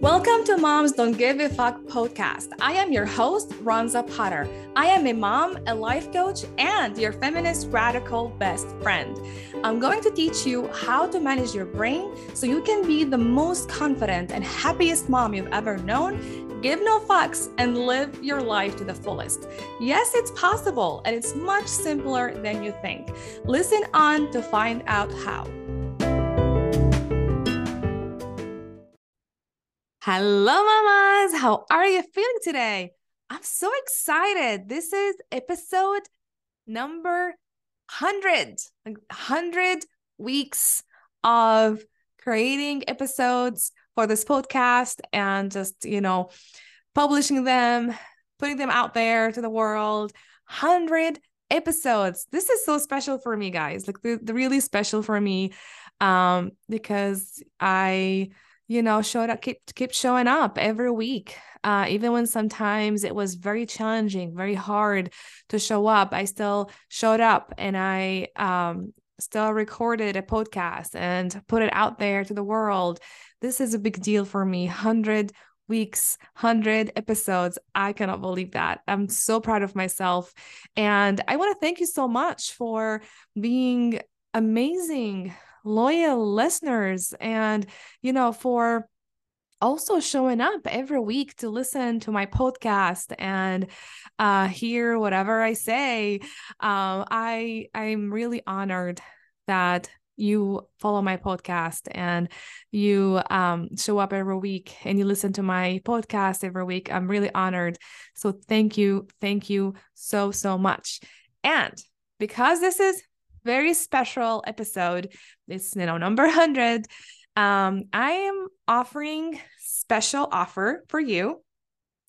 Welcome to Moms Don't Give a Fuck podcast. I am your host, Ronza Potter. I am a mom, a life coach, and your feminist radical best friend. I'm going to teach you how to manage your brain so you can be the most confident and happiest mom you've ever known. Give no fucks and live your life to the fullest. Yes, it's possible, and it's much simpler than you think. Listen on to find out how. Hello, mamas. How are you feeling today? I'm so excited. This is episode number 100, like 100 weeks of creating episodes for this podcast and just, you know, publishing them, putting them out there to the world. 100 episodes. This is so special for me, guys. Like, the, the really special for me um, because I you know, showed up, keep keep showing up every week. Uh, even when sometimes it was very challenging, very hard to show up, I still showed up and I um, still recorded a podcast and put it out there to the world. This is a big deal for me. 100 weeks, 100 episodes. I cannot believe that. I'm so proud of myself. And I want to thank you so much for being amazing loyal listeners and, you know, for also showing up every week to listen to my podcast and uh, hear whatever I say. Um, I I'm really honored that you follow my podcast and you um, show up every week and you listen to my podcast every week. I'm really honored. So thank you, thank you so so much. And because this is very special episode. It's you know number 100. Um, I am offering special offer for you.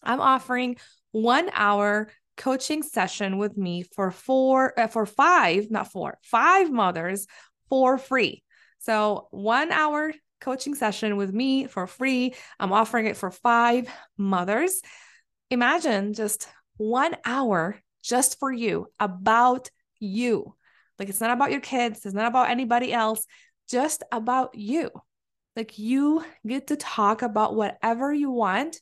I'm offering one hour coaching session with me for four uh, for five, not four, five mothers for free. So one hour coaching session with me for free. I'm offering it for five mothers. Imagine just one hour just for you about you. Like it's not about your kids, it's not about anybody else, just about you. Like you get to talk about whatever you want.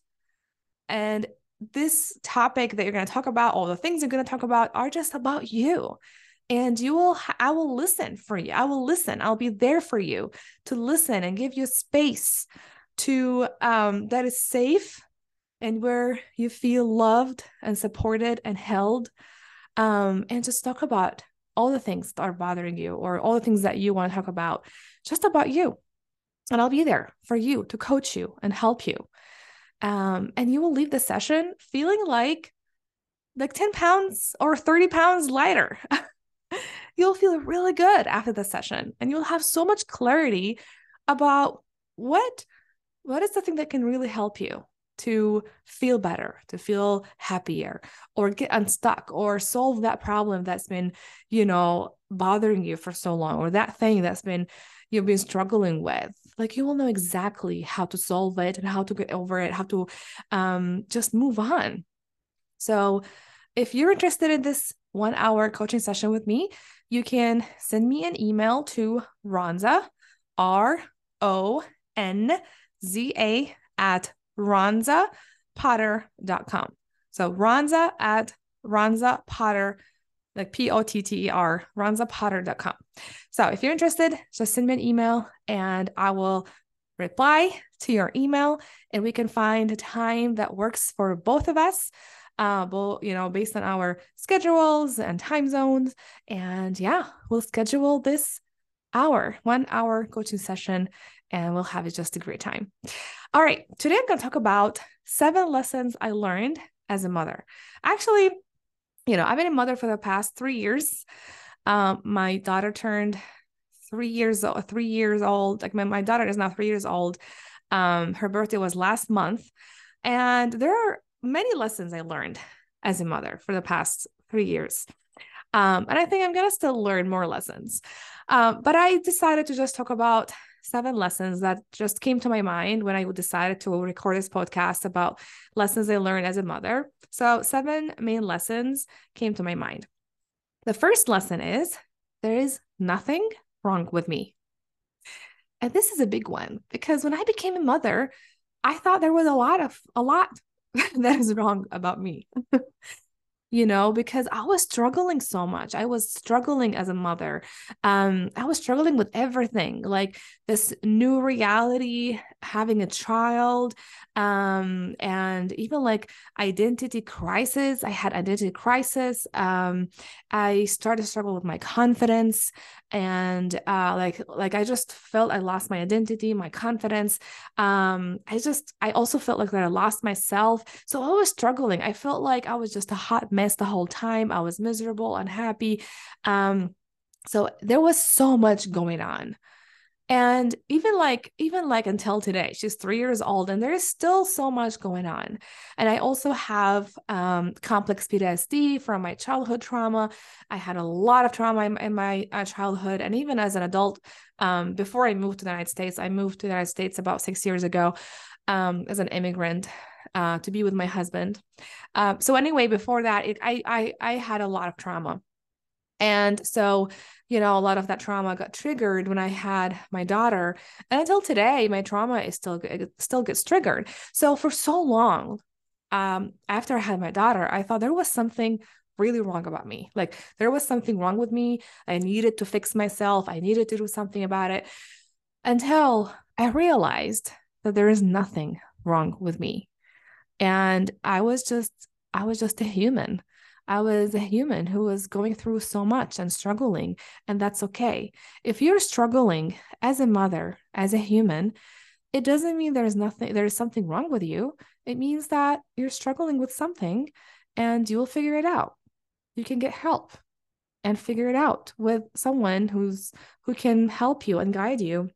And this topic that you're going to talk about, all the things you're going to talk about are just about you. And you will, I will listen for you. I will listen. I'll be there for you to listen and give you space to, um, that is safe and where you feel loved and supported and held. Um, and just talk about all the things that are bothering you or all the things that you want to talk about, just about you. And I'll be there for you to coach you and help you. Um, and you will leave the session feeling like like 10 pounds or 30 pounds lighter. you'll feel really good after the session and you'll have so much clarity about what what is the thing that can really help you to feel better, to feel happier, or get unstuck, or solve that problem that's been, you know, bothering you for so long, or that thing that's been you've been struggling with. Like you will know exactly how to solve it and how to get over it, how to um, just move on. So, if you're interested in this one hour coaching session with me, you can send me an email to Ronza, R O N Z A, at ronzapotter.com. So Ronza at Ronza Potter, like P O T T E R, ronzapotter.com. So if you're interested, just send me an email and I will reply to your email and we can find a time that works for both of us. Uh, both, you know, based on our schedules and time zones. And yeah, we'll schedule this hour, one hour coaching session, and we'll have just a great time. All right, today I'm going to talk about seven lessons I learned as a mother. Actually, you know, I've been a mother for the past three years. Um, my daughter turned three years old, three years old. Like my, my daughter is now three years old. Um, her birthday was last month. And there are many lessons I learned as a mother for the past three years. Um, and I think I'm going to still learn more lessons. Um, but I decided to just talk about seven lessons that just came to my mind when I decided to record this podcast about lessons I learned as a mother. So, seven main lessons came to my mind. The first lesson is there is nothing wrong with me. And this is a big one because when I became a mother, I thought there was a lot of a lot that is wrong about me. you know because i was struggling so much. I was struggling as a mother. Um i was struggling with everything like this new reality having a child um and even like identity crisis. I had identity crisis. Um i started to struggle with my confidence and uh like like i just felt i lost my identity my confidence. Um i just i also felt like that i lost myself. So i was struggling. I felt like i was just a hot mess the whole time. I was miserable unhappy. Um so there was so much going on. And even like even like until today she's three years old and there's still so much going on. And i also have um, complex ptsd from my childhood trauma. I had a lot of trauma in, in my uh, childhood. And even as an adult um, before i moved to the united states i moved to the united states about six years ago um, as an immigrant uh, to be with my husband uh, so anyway before that it, I, I i had a lot of trauma and so, you know, a lot of that trauma got triggered when I had my daughter. And until today, my trauma is still still gets triggered. So for so long, um, after I had my daughter, I thought there was something really wrong about me. Like there was something wrong with me. I needed to fix myself. I needed to do something about it. Until I realized that there is nothing wrong with me. And I was just I was just a human. I was a human who was going through so much and struggling, and that's okay. If you're struggling as a mother, as a human, it doesn't mean there's nothing, there's something wrong with you. It means that you're struggling with something and you will figure it out. You can get help and figure it out with someone who's who can help you and guide you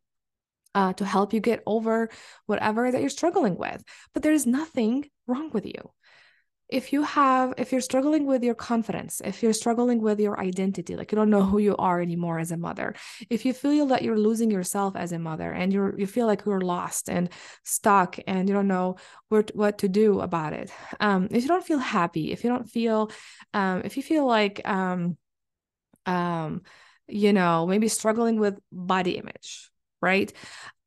uh, to help you get over whatever that you're struggling with. But there's nothing wrong with you. If you have if you're struggling with your confidence if you're struggling with your identity like you don't know who you are anymore as a mother if you feel that you're losing yourself as a mother and you're you feel like you're lost and stuck and you don't know what what to do about it um if you don't feel happy if you don't feel um if you feel like um um you know maybe struggling with body image right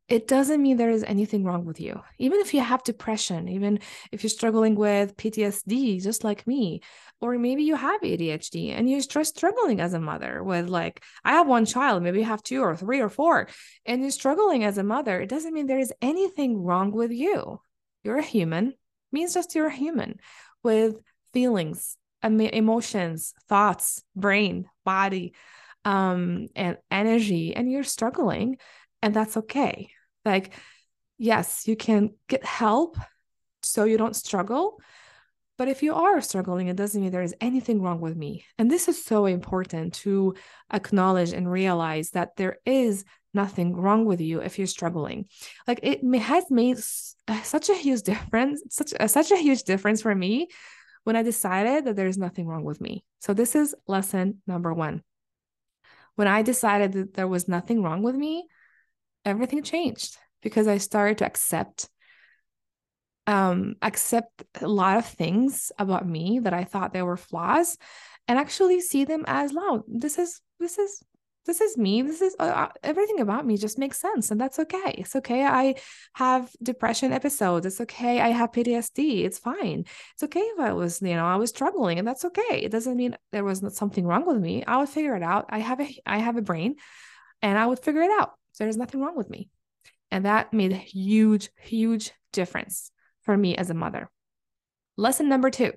it doesn't mean there is anything wrong with you. Even if you have depression, even if you're struggling with PTSD, just like me, or maybe you have ADHD and you're just struggling as a mother with, like, I have one child, maybe you have two or three or four, and you're struggling as a mother, it doesn't mean there is anything wrong with you. You're a human, it means just you're a human with feelings, emotions, thoughts, brain, body, um, and energy, and you're struggling, and that's okay like, yes, you can get help so you don't struggle. But if you are struggling, it doesn't mean there is anything wrong with me. And this is so important to acknowledge and realize that there is nothing wrong with you if you're struggling. Like it has made such a huge difference, such a, such a huge difference for me when I decided that there's nothing wrong with me. So this is lesson number 1. When I decided that there was nothing wrong with me, everything changed because I started to accept um accept a lot of things about me that I thought they were flaws and actually see them as loud. This is this is this is me. This is uh, uh, everything about me just makes sense. And that's okay. It's okay. I have depression episodes. It's okay. I have PTSD. It's fine. It's okay if I was, you know, I was struggling and that's okay. It doesn't mean there was something wrong with me. I would figure it out. I have a, I have a brain and I would figure it out. So there's nothing wrong with me. And that made a huge, huge difference for me as a mother. Lesson number two.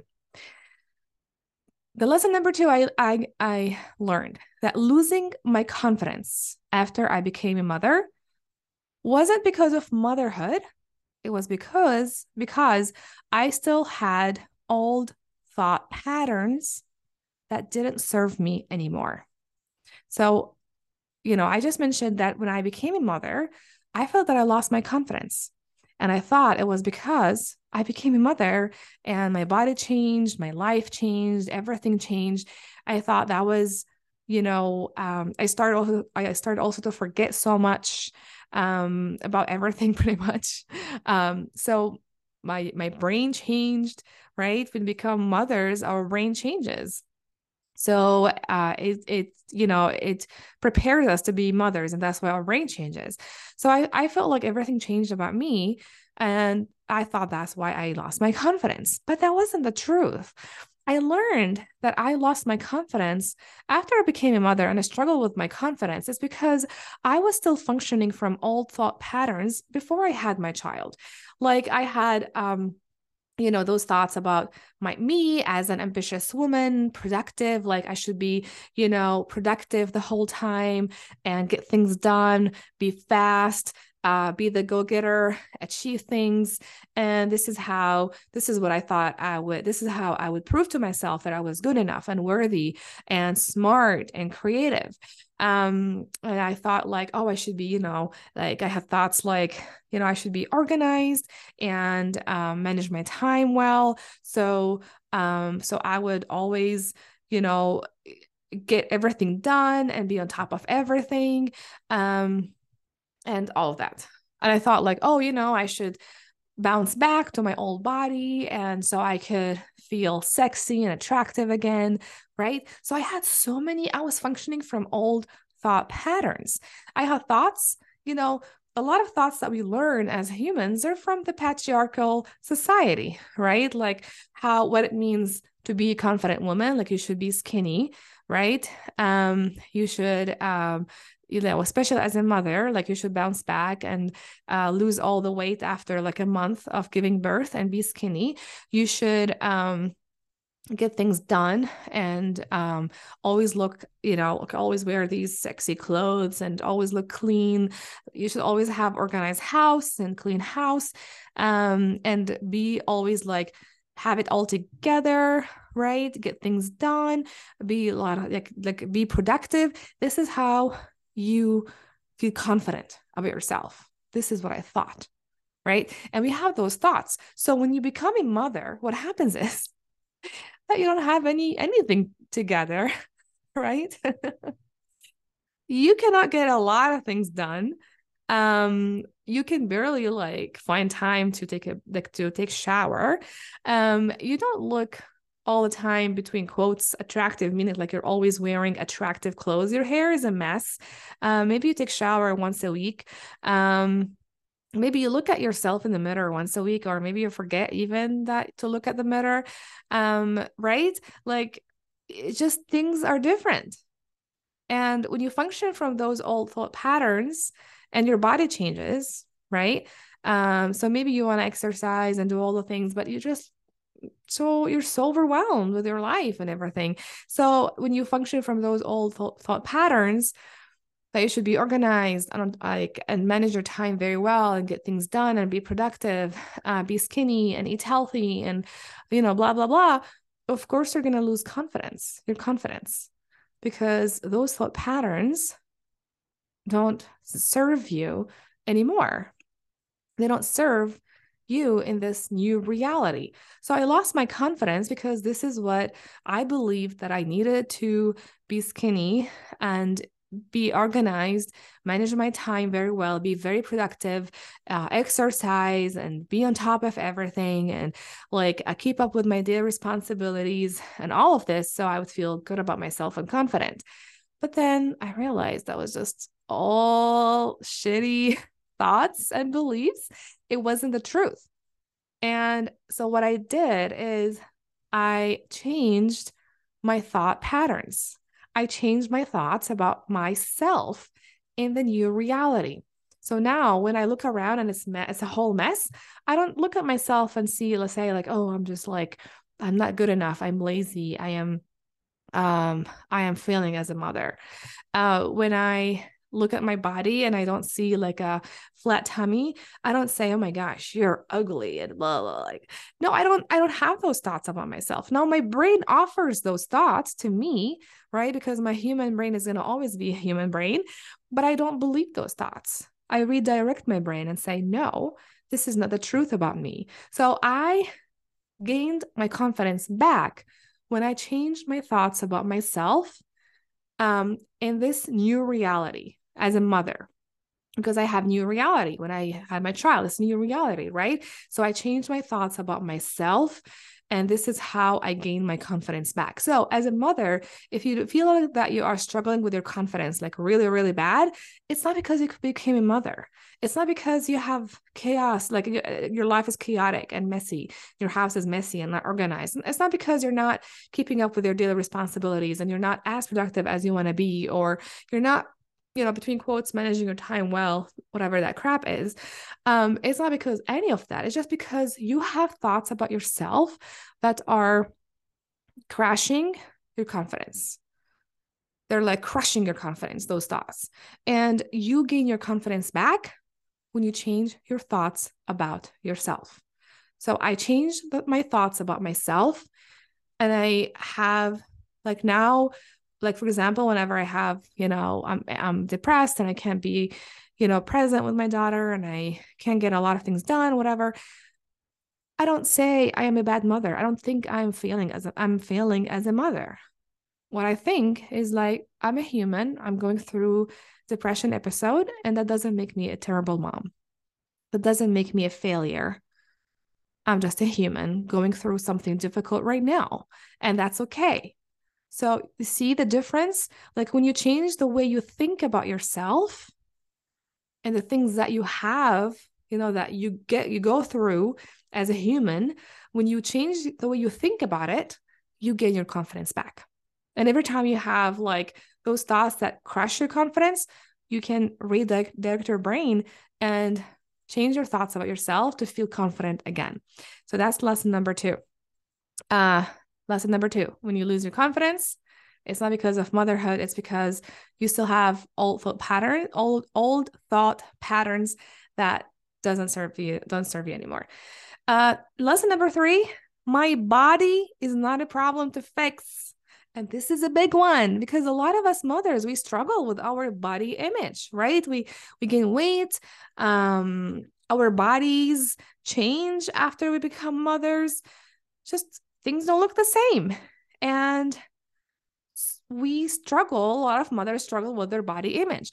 The lesson number two I, I, I learned that losing my confidence after I became a mother wasn't because of motherhood. It was because because I still had old thought patterns that didn't serve me anymore. So you know, I just mentioned that when I became a mother, I felt that I lost my confidence. And I thought it was because I became a mother and my body changed, my life changed, everything changed. I thought that was, you know, um, I started also I started also to forget so much um, about everything pretty much. Um, so my my brain changed, right? When we become mothers, our brain changes. So uh, it, it, you know, it prepares us to be mothers, and that's why our brain changes. So I, I felt like everything changed about me. And I thought that's why I lost my confidence. But that wasn't the truth. I learned that I lost my confidence after I became a mother and I struggled with my confidence is because I was still functioning from old thought patterns before I had my child. Like I had um you know those thoughts about my me as an ambitious woman productive like i should be you know productive the whole time and get things done be fast uh, be the go-getter achieve things. And this is how this is what i thought i would this is how i would prove to myself that i was good enough and worthy and smart and creative um and i thought like oh i should be you know like i have thoughts like you know i should be organized and um, manage my time well so um so i would always you know get everything done and be on top of everything um and all of that. And I thought, like, oh, you know, I should bounce back to my old body. And so I could feel sexy and attractive again. Right. So I had so many, I was functioning from old thought patterns. I had thoughts, you know, a lot of thoughts that we learn as humans are from the patriarchal society, right? Like how, what it means to be a confident woman, like you should be skinny, right? Um, you should um, you know especially as a mother like you should bounce back and uh, lose all the weight after like a month of giving birth and be skinny. You should um, get things done and um, always look you know always wear these sexy clothes and always look clean. You should always have organized house and clean house um, and be always like have it all together right? Get things done. Be a lot of like like be productive. This is how you feel confident about yourself. This is what I thought. Right. And we have those thoughts. So when you become a mother, what happens is that you don't have any anything together, right? you cannot get a lot of things done. Um, you can barely like find time to take a like to take shower. Um, you don't look all the time between quotes attractive meaning like you're always wearing attractive clothes. Your hair is a mess. Uh, maybe you take shower once a week. Um, maybe you look at yourself in the mirror once a week or maybe you forget even that to look at the mirror. Um, right? Like it just things are different. And when you function from those old thought patterns and your body changes right? Um, so maybe you want to exercise and do all the things but you just so you're so overwhelmed with your life and everything. So when you function from those old thought, thought patterns, that you should be organized and like and manage your time very well and get things done and be productive, uh, be skinny and eat healthy and you know blah blah blah. Of course, you're gonna lose confidence, your confidence, because those thought patterns don't serve you anymore. They don't serve you in this new reality. So I lost my confidence because this is what I believed that I needed to be skinny and be organized, manage my time very well, be very productive, uh, exercise, and be on top of everything, and like uh, keep up with my daily responsibilities and all of this. So I would feel good about myself and confident. But then I realized that was just all shitty thoughts and beliefs. It wasn't the truth. And so what I did is I changed my thought patterns. I changed my thoughts about myself in the new reality. So now when I look around and it's me- it's a whole mess, I don't look at myself and see, let's say, like, oh, I'm just like, I'm not good enough. I'm lazy. I am um I am failing as a mother. Uh when I look at my body and I don't see like a flat tummy, I don't say, "Oh my gosh, you're ugly," and blah blah. Like, no, I don't. I don't have those thoughts about myself. Now, my brain offers those thoughts to me, right? Because my human brain is going to always be a human brain, but I don't believe those thoughts. I redirect my brain and say, "No, this is not the truth about me." So I gained my confidence back when I changed my thoughts about myself um, in this new reality as a mother because I have new reality when I had my child. It's new reality, right? So I changed my thoughts about myself And this is how I gain my confidence back. So, as a mother, if you feel like that you are struggling with your confidence, like really, really bad, it's not because you became a mother. It's not because you have chaos, like uh, your life is chaotic and messy. Your house is messy and not organized. It's not because you're not keeping up with your daily responsibilities and you're not as productive as you want to be, or you're not you know, between quotes, managing your time well, whatever that crap is, um, it's not because any of that. It's just because you have thoughts about yourself that are crashing your confidence. They're like crushing your confidence, those thoughts. And you gain your confidence back when you change your thoughts about yourself. So I changed my thoughts about myself and I have like now like for example whenever i have you know i'm i'm depressed and i can't be you know present with my daughter and i can't get a lot of things done whatever i don't say i am a bad mother. I don't think i'm failing as a, i'm failing as a mother. What i think is like i'm a human. I'm going through depression episode and that doesn't make me a terrible mom. That doesn't make me a failure. I'm just a human going through something difficult right now and that's okay so you see the difference? Like when you change the way you think about yourself and the things that you have, you know, that you get, you go through as a human, when you change the way you think about it, you gain your confidence back. And every time you have like those thoughts that crush your confidence, you can redirect your brain and change your thoughts about yourself to feel confident again. So that's lesson number two. Uh, Lesson number two when you lose your confidence, it's not because of motherhood, it's because you still have old thought pattern, old, old thought patterns that doesn't serve you, don't serve you anymore. Uh, lesson number three, my body is not a problem to fix. And this is a big one because a lot of us mothers we struggle with our body image, right? We we gain weight, um, our bodies change after we become mothers. Just things don't look the same. And we struggle, a lot of mothers struggle with their body image.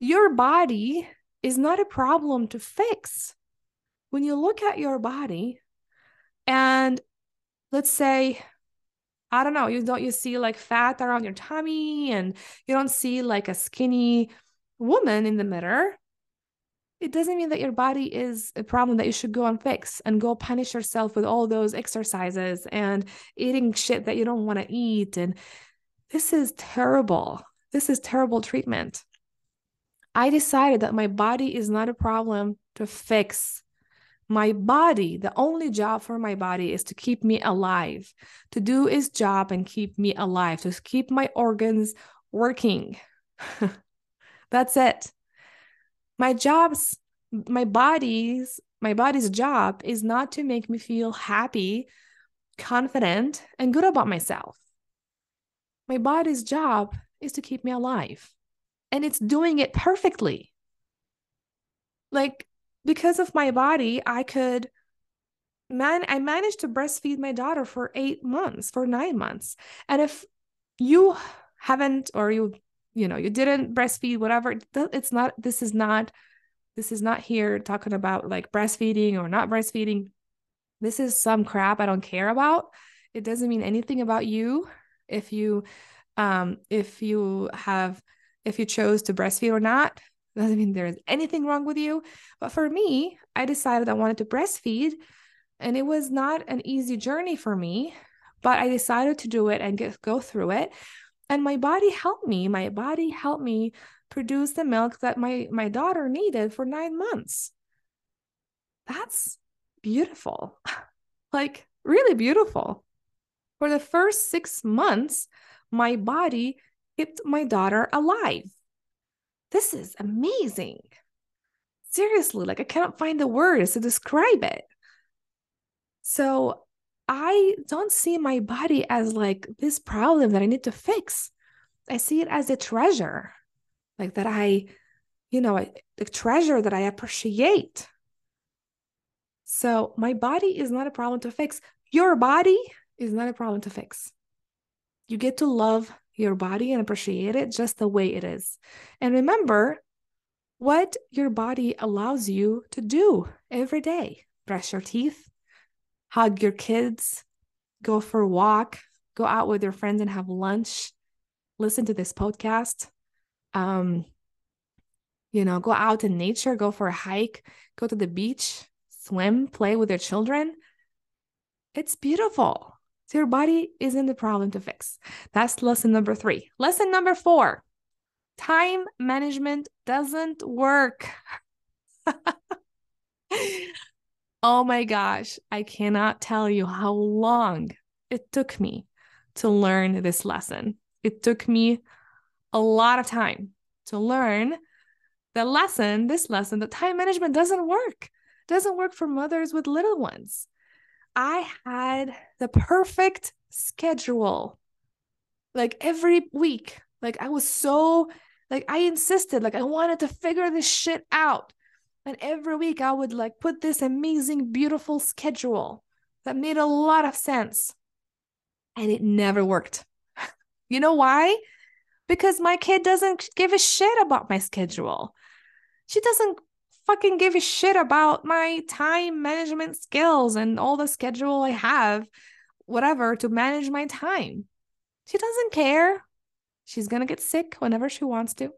Your body is not a problem to fix. When you look at your body and let's say, I don't know, you don't you see like fat around your tummy and you don't see like a skinny woman in the mirror, it doesn't mean that your body is a problem that you should go and fix and go punish yourself with all those exercises and eating shit that you don't want to eat. And this is terrible. This is terrible treatment. I decided that my body is not a problem to fix. My body, the only job for my body is to keep me alive, to do its job and keep me alive, to keep my organs working. That's it my job's my body's my body's job is not to make me feel happy confident and good about myself. My body's job is to keep me alive and it's doing it perfectly. Like because of my body i could man i managed to breastfeed my daughter for 8 months for 9 months. And if you haven't or you you know you didn't breastfeed whatever it's not this is not this is not here talking about like breastfeeding or not breastfeeding. This is some crap i don't care about. It doesn't mean anything about you if you um if you have if you chose to breastfeed or not. Doesn't mean there's anything wrong with you. But for me i decided i wanted to breastfeed and it was not an easy journey for me but i decided to do it and get, go through it and my body helped me my body helped me produce the milk that my my daughter needed for 9 months. That's beautiful. Like really beautiful. For the first 6 months my body kept my daughter alive. This is amazing. Seriously like i cannot find the words to describe it. So I don't see my body as like this problem that I need to fix. I see it as a treasure, like that I, you know, a, treasure that I appreciate. So my body is not a problem to fix. Your body is not a problem to fix. You get to love your body and appreciate it just the way it is. And remember what your body allows you to do every day brush your teeth, hug your kids, go for a walk, go out with your friends and have lunch, listen to this podcast. Um, you know, go out in nature, go for a hike, go to the beach, swim, play with your children. It's beautiful. So your body isn't the problem to fix. That's lesson number three. Lesson number four time management doesn't work. oh my gosh, I cannot tell you how long it took me to learn this lesson. It took me a lot of time to learn the lesson, this lesson, that time management doesn't work. Doesn't work for mothers with little ones. I had the perfect schedule. Like every week, like I was so like I insisted, like I wanted to figure this shit out. And every week I would like put this amazing, beautiful schedule that made a lot of sense. And it never worked. you know why? Because my kid doesn't give a shit about my schedule. She doesn't fucking give a shit about my time management skills and all the schedule I have, whatever, to manage my time. She doesn't care. She's gonna get sick whenever she wants to.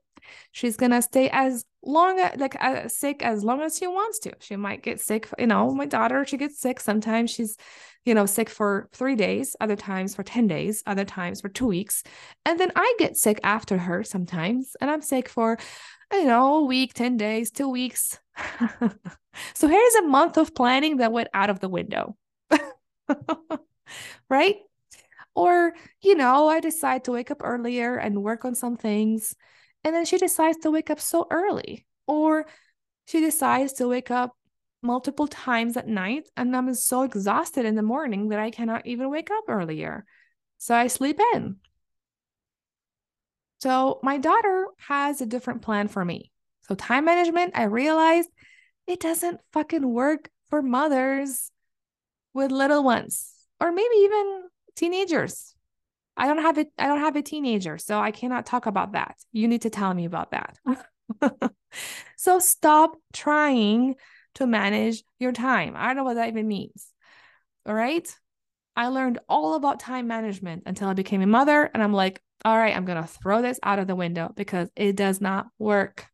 She's gonna stay as long like uh, sick as long as she wants to. She might get sick. You know, my daughter she gets sick. Sometimes she's, you know, sick for three days. Other times for ten days. Other times for two weeks. And then I get sick after her sometimes, and I'm sick for, you know, a week, ten days, two weeks. so here's a month of planning that went out of the window. right? Or, you know, I decide to wake up earlier and work on some things. And then she decides to wake up so early. Or she decides to wake up multiple times at night. And I'm so exhausted in the morning that I cannot even wake up earlier. So I sleep in. So my daughter has a different plan for me. So time management, I realized it doesn't fucking work for mothers with little ones or maybe even teenagers. I don't have it. I don't have a teenager, so I cannot talk about that. You need to tell me about that. so stop trying to manage your time. I don't know what that even means. All right. I learned all about time management until I became a mother. And I'm like, all right, I'm going to throw this out of the window because it does not work.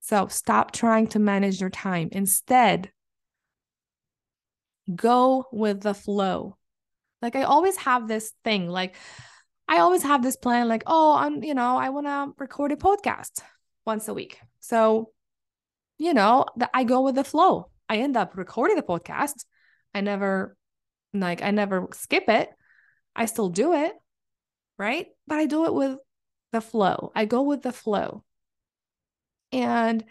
So stop trying to manage your time. Instead, go with the flow. Like I always have this thing, like I always have this plan, like, oh, I'm, you know, I want to record a podcast once a week. So, you know, that I go with the flow. I end up recording the podcast. I never like I never skip it. I still do it, right? But I do it with the flow. I go with the flow. And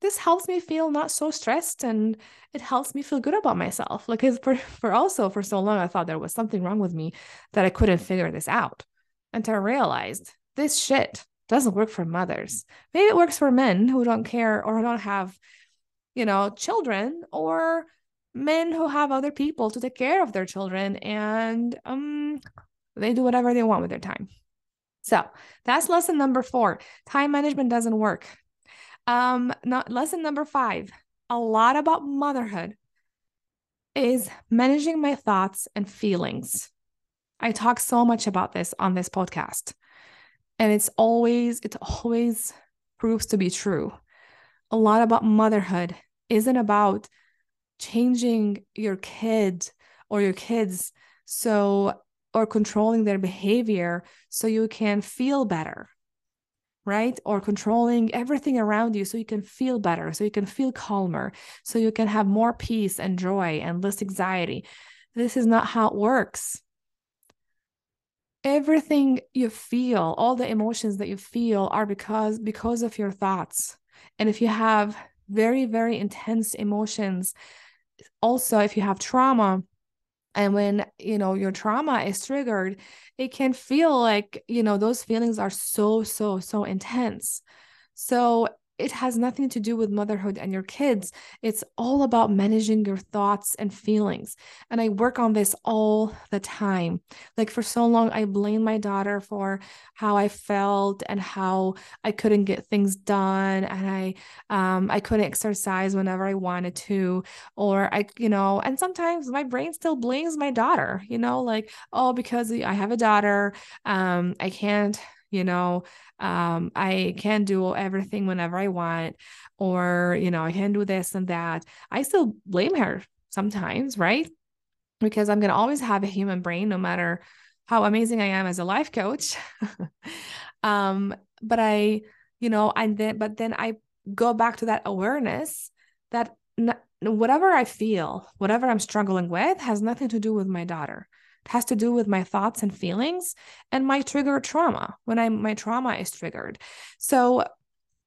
this helps me feel not so stressed and it helps me feel good about myself. Like for, for also for so long, I thought there was something wrong with me that I couldn't figure this out until I realized this shit doesn't work for mothers. Maybe it works for men who don't care or don't have, you know, children or men who have other people to take care of their children and um they do whatever they want with their time. So that's lesson number four. Time management doesn't work. Um, not, lesson number five a lot about motherhood is managing my thoughts and feelings. I talk so much about this on this podcast, and it's always, it always proves to be true. A lot about motherhood isn't about changing your kid or your kids so or controlling their behavior so you can feel better right? Or controlling everything around you so you can feel better, so you can feel calmer, so you can have more peace and joy and less anxiety. This is not how it works. Everything you feel, all the emotions that you feel are because because of your thoughts. And if you have very very intense emotions, also if you have trauma, and when you know your trauma is triggered it can feel like you know those feelings are so so so intense. So it has nothing to do with motherhood and your kids. It's all about managing your thoughts and feelings. And I work on this all the time. Like for so long, I blamed my daughter for how I felt and how I couldn't get things done and I um I couldn't exercise whenever I wanted to or I you know and sometimes my brain still blames my daughter you know like oh because I have a daughter um I can't you know um, i can do everything whenever i want or you know i can do this and that. I still blame her sometimes right? Because i'm going to always have a human brain no matter how amazing i am as a life coach. Um, but i you know and then but then i go back to that awareness that n- whatever i feel whatever i'm struggling with has nothing to do with my daughter has to do with my thoughts and feelings and my trigger trauma when I my trauma is triggered. So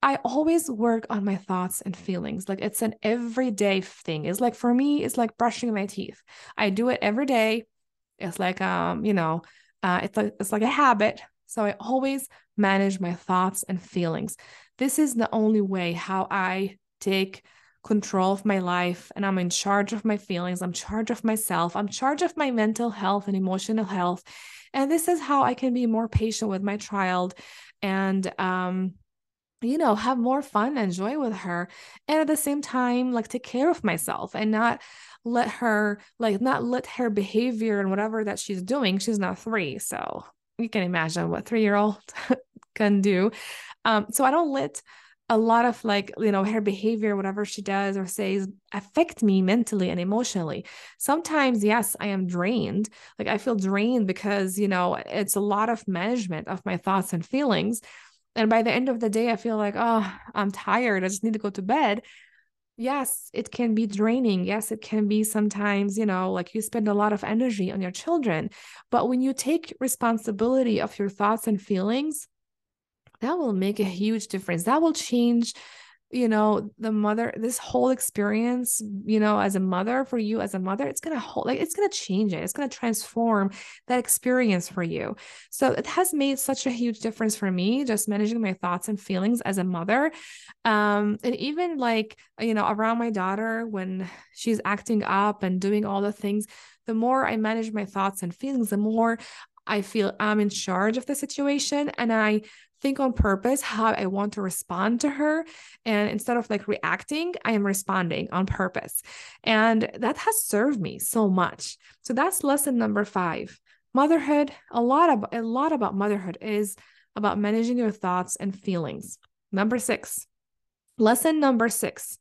I always work on my thoughts and feelings. Like it's an everyday thing. It's like for me, it's like brushing my teeth. I do it every day. It's like um, you know, uh, it's like it's like a habit. So I always manage my thoughts and feelings. This is the only way how I take control of my life and I'm in charge of my feelings. I'm charge of myself. I'm charge of my mental health and emotional health. And this is how I can be more patient with my child and um you know have more fun and joy with her and at the same time like take care of myself and not let her like not let her behavior and whatever that she's doing she's not 3 so you can imagine what 3 year old can do um so i don't let a lot of like you know her behavior whatever she does or says affect me mentally and emotionally. Sometimes yes i am drained. Like i feel drained because you know it's a lot of management of my thoughts and feelings. And by the end of the day i feel like oh i'm tired. I just need to go to bed. Yes it can be draining. Yes it can be sometimes you know like you spend a lot of energy on your children. But when you take responsibility of your thoughts and feelings that will make a huge difference. That will change, you know, the mother, this whole experience, you know, as a mother for you as a mother, it's going to hold, like, it's going to change it. It's going to transform that experience for you. So it has made such a huge difference for me, just managing my thoughts and feelings as a mother. Um, and even like, you know, around my daughter when she's acting up and doing all the things, the more I manage my thoughts and feelings, the more I feel I'm in charge of the situation and I think on purpose how I want to respond to her. And instead of like reacting, I am responding on purpose. And that has served me so much. So that's lesson number five. Motherhood, a lot of a lot about motherhood is about managing your thoughts and feelings. Number six. Lesson number six.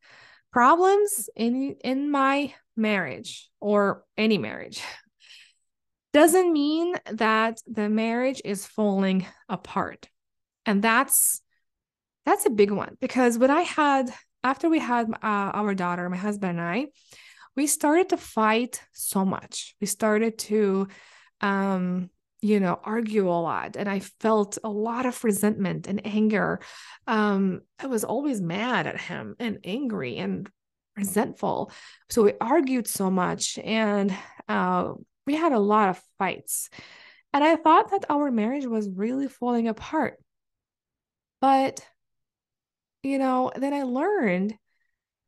Problems in in my marriage or any marriage doesn't mean that the marriage is falling apart and that's that's a big one because when i had after we had uh, our daughter my husband and i we started to fight so much. We started to um you know argue a lot and i felt a lot of resentment and anger. Um i was always mad at him and angry and resentful. So we argued so much and uh we had a lot of fights. And i thought that our marriage was really falling apart but, you know, then I learned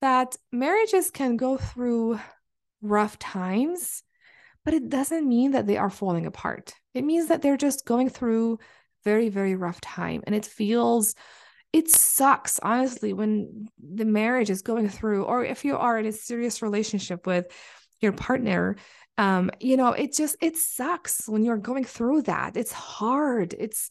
that marriages can go through rough times, but it doesn't mean that they are falling apart. It means that they're just going through very, very rough time. And it feels, it sucks, honestly, when the marriage is going through, or if you are in a serious relationship with your partner, um, you know, it just, it sucks when you're going through that. It's hard. It's,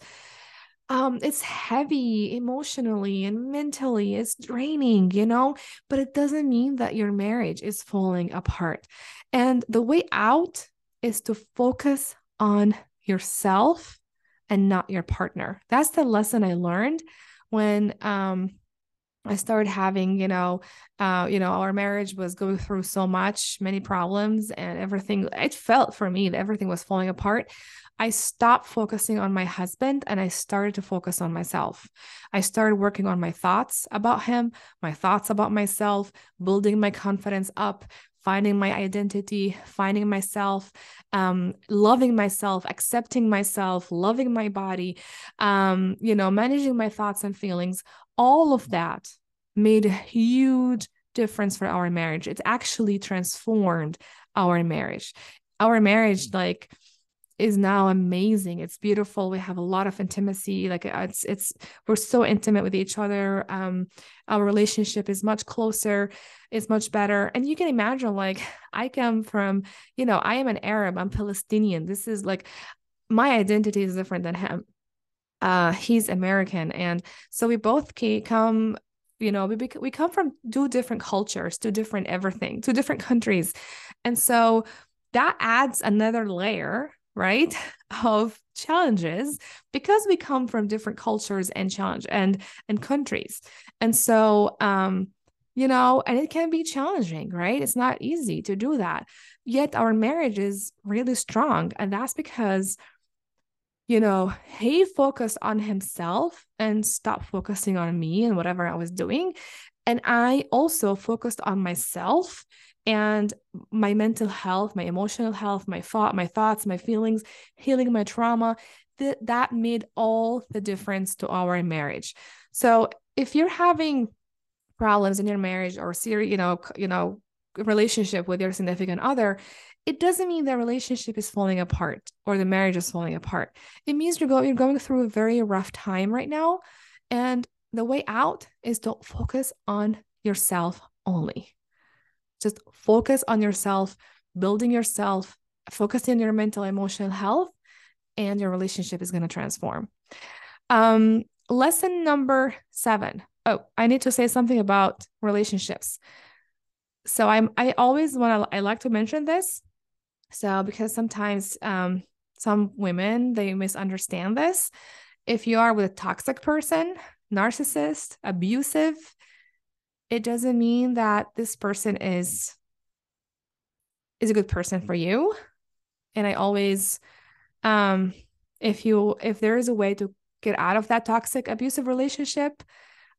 um it's heavy emotionally and mentally it's draining you know but it doesn't mean that your marriage is falling apart and the way out is to focus on yourself and not your partner that's the lesson i learned when um I started having, you know, uh, you know, our marriage was going through so much, many problems, and everything. It felt for me that everything was falling apart. I stopped focusing on my husband and I started to focus on myself. I started working on my thoughts about him, my thoughts about myself, building my confidence up, finding my identity, finding myself, um, loving myself, accepting myself, loving my body, um, you know, managing my thoughts and feelings. All of that made a huge difference for our marriage. It actually transformed our marriage. Our marriage, like, is now amazing. It's beautiful. We have a lot of intimacy. Like it's it's we're so intimate with each other. Um, our relationship is much closer. It's much better. And you can imagine, like I come from, you know, I am an Arab. I'm Palestinian. This is like my identity is different than him. Uh, he's American, and so we both come you know we we come from two different cultures two different everything two different countries and so that adds another layer right of challenges because we come from different cultures and challenge and and countries. And so um you know and it can be challenging right? It's not easy to do that. Yet our marriage is really strong and that's because you know he focused on himself and stopped focusing on me and whatever i was doing. And i also focused on myself and my mental health my emotional health my thought my thoughts my feelings healing my trauma that that made all the difference to our marriage. So if you're having problems in your marriage or serious you know you know relationship with your significant other it doesn't mean the relationship is falling apart or the marriage is falling apart. It means you're going you're going through a very rough time right now and the way out is don't focus on yourself only just focus on yourself, building yourself, focusing on your mental, emotional health, and your relationship is going to transform. Um, lesson number seven. Oh, I need to say something about relationships. So I'm I always want to I like to mention this. So because sometimes um some women they misunderstand this. If you are with a toxic person, narcissist, abusive, it doesn't mean that this person is is a good person for you. And i always um if you if there is a way to get out of that toxic abusive relationship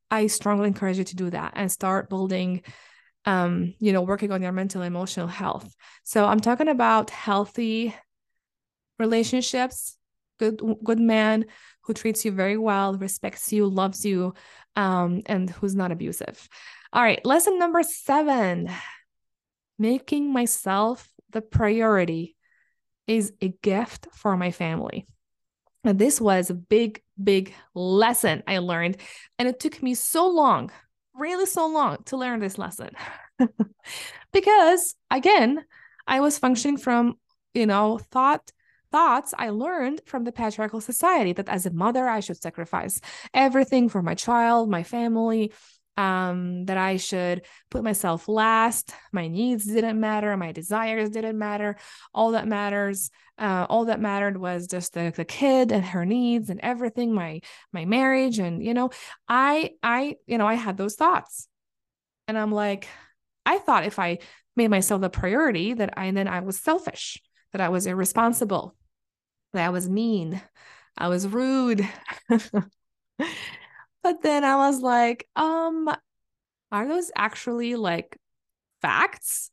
i strongly encourage you to do that and start building um you know working on your mental emotional health. So i'm talking about healthy relationships good good man who treats you very well respects you loves you um and who's not abusive all right, lesson number seven making myself the priority is a gift for my family. And this was a big, big lesson I learned. And it took me so long, really so long to learn this lesson. because again, I was functioning from, you know, thought thoughts I learned from the patriarchal society that as a mother, I should sacrifice everything for my child, my family, um, that I should put myself last. My needs didn't matter. My desires didn't matter. All that matters, uh, all that mattered was just the, the kid and her needs and everything. My my marriage and you know, I I you know I had those thoughts, and I'm like, I thought if I made myself the priority that I and then I was selfish, that I was irresponsible, that I was mean, I was rude. But then I was like, um, are those actually like facts?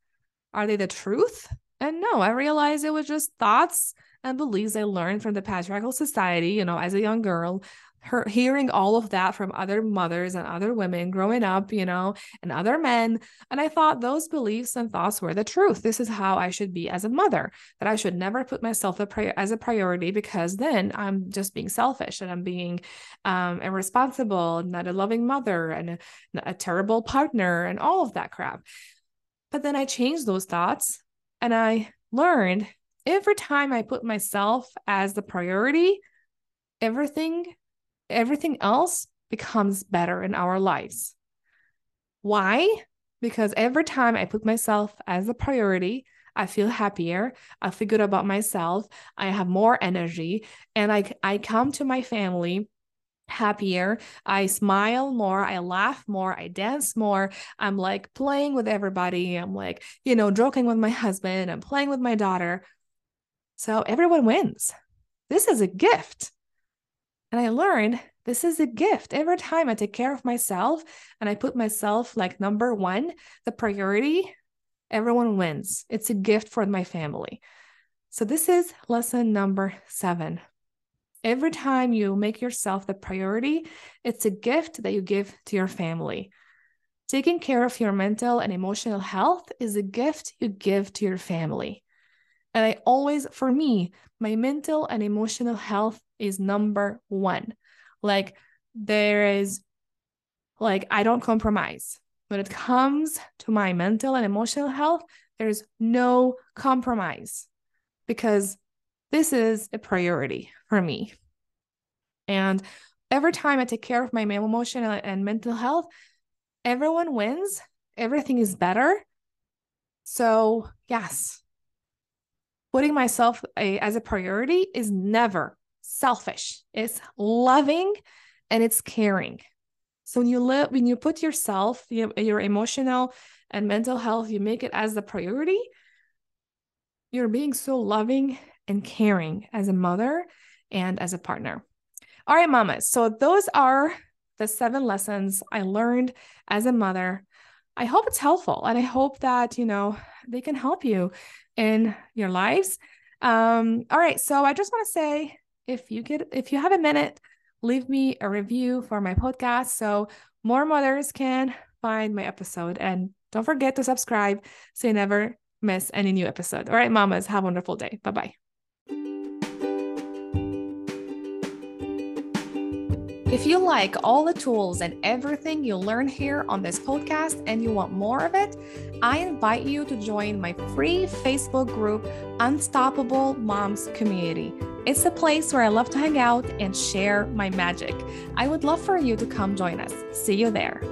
Are they the truth? And no, I realized it was just thoughts and beliefs I learned from the patriarchal society, you know, as a young girl, her hearing all of that from other mothers and other women growing up, you know, and other men. And I thought those beliefs and thoughts were the truth. This is how I should be as a mother, that I should never put myself as a priority because then I'm just being selfish and I'm being um, irresponsible, not a loving mother and a, a terrible partner and all of that crap. But then I changed those thoughts and I learned every time I put myself as the priority, everything everything else becomes better in our lives. Why? Because every time I put myself as a priority, I feel happier. I feel good about myself. I have more energy and I, I come to my family happier. I smile more. I laugh more. I dance more. I'm like playing with everybody. I'm like, you know, joking with my husband. I'm playing with my daughter. So everyone wins. This is a gift. And I learned this is a gift. Every time I take care of myself and I put myself like number one, the priority, everyone wins. It's a gift for my family. So, this is lesson number seven. Every time you make yourself the priority, it's a gift that you give to your family. Taking care of your mental and emotional health is a gift you give to your family. And I always, for me, my mental and emotional health is number one. Like, there is, like, I don't compromise. When it comes to my mental and emotional health, there's no compromise because this is a priority for me. And every time I take care of my emotional and mental health, everyone wins, everything is better. So, yes, putting myself a, as a priority is never selfish. It's loving and it's caring. So when you live, when you put yourself, your, your emotional and mental health, you make it as the priority. You're being so loving and caring as a mother and as a partner. All right, mamas. So those are the seven lessons I learned as a mother. I hope it's helpful and I hope that, you know, they can help you in your lives. Um, all right. So I just want to say if you get if you have a minute, leave me a review for my podcast so more mothers can find my episode. And don't forget to subscribe so you never miss any new episode. All right, mamas, have a wonderful day. Bye bye. If you like all the tools and everything you learn here on this podcast and you want more of it, I invite you to join my free Facebook group, Unstoppable Moms Community. It's a place where I love to hang out and share my magic. I would love for you to come join us. See you there.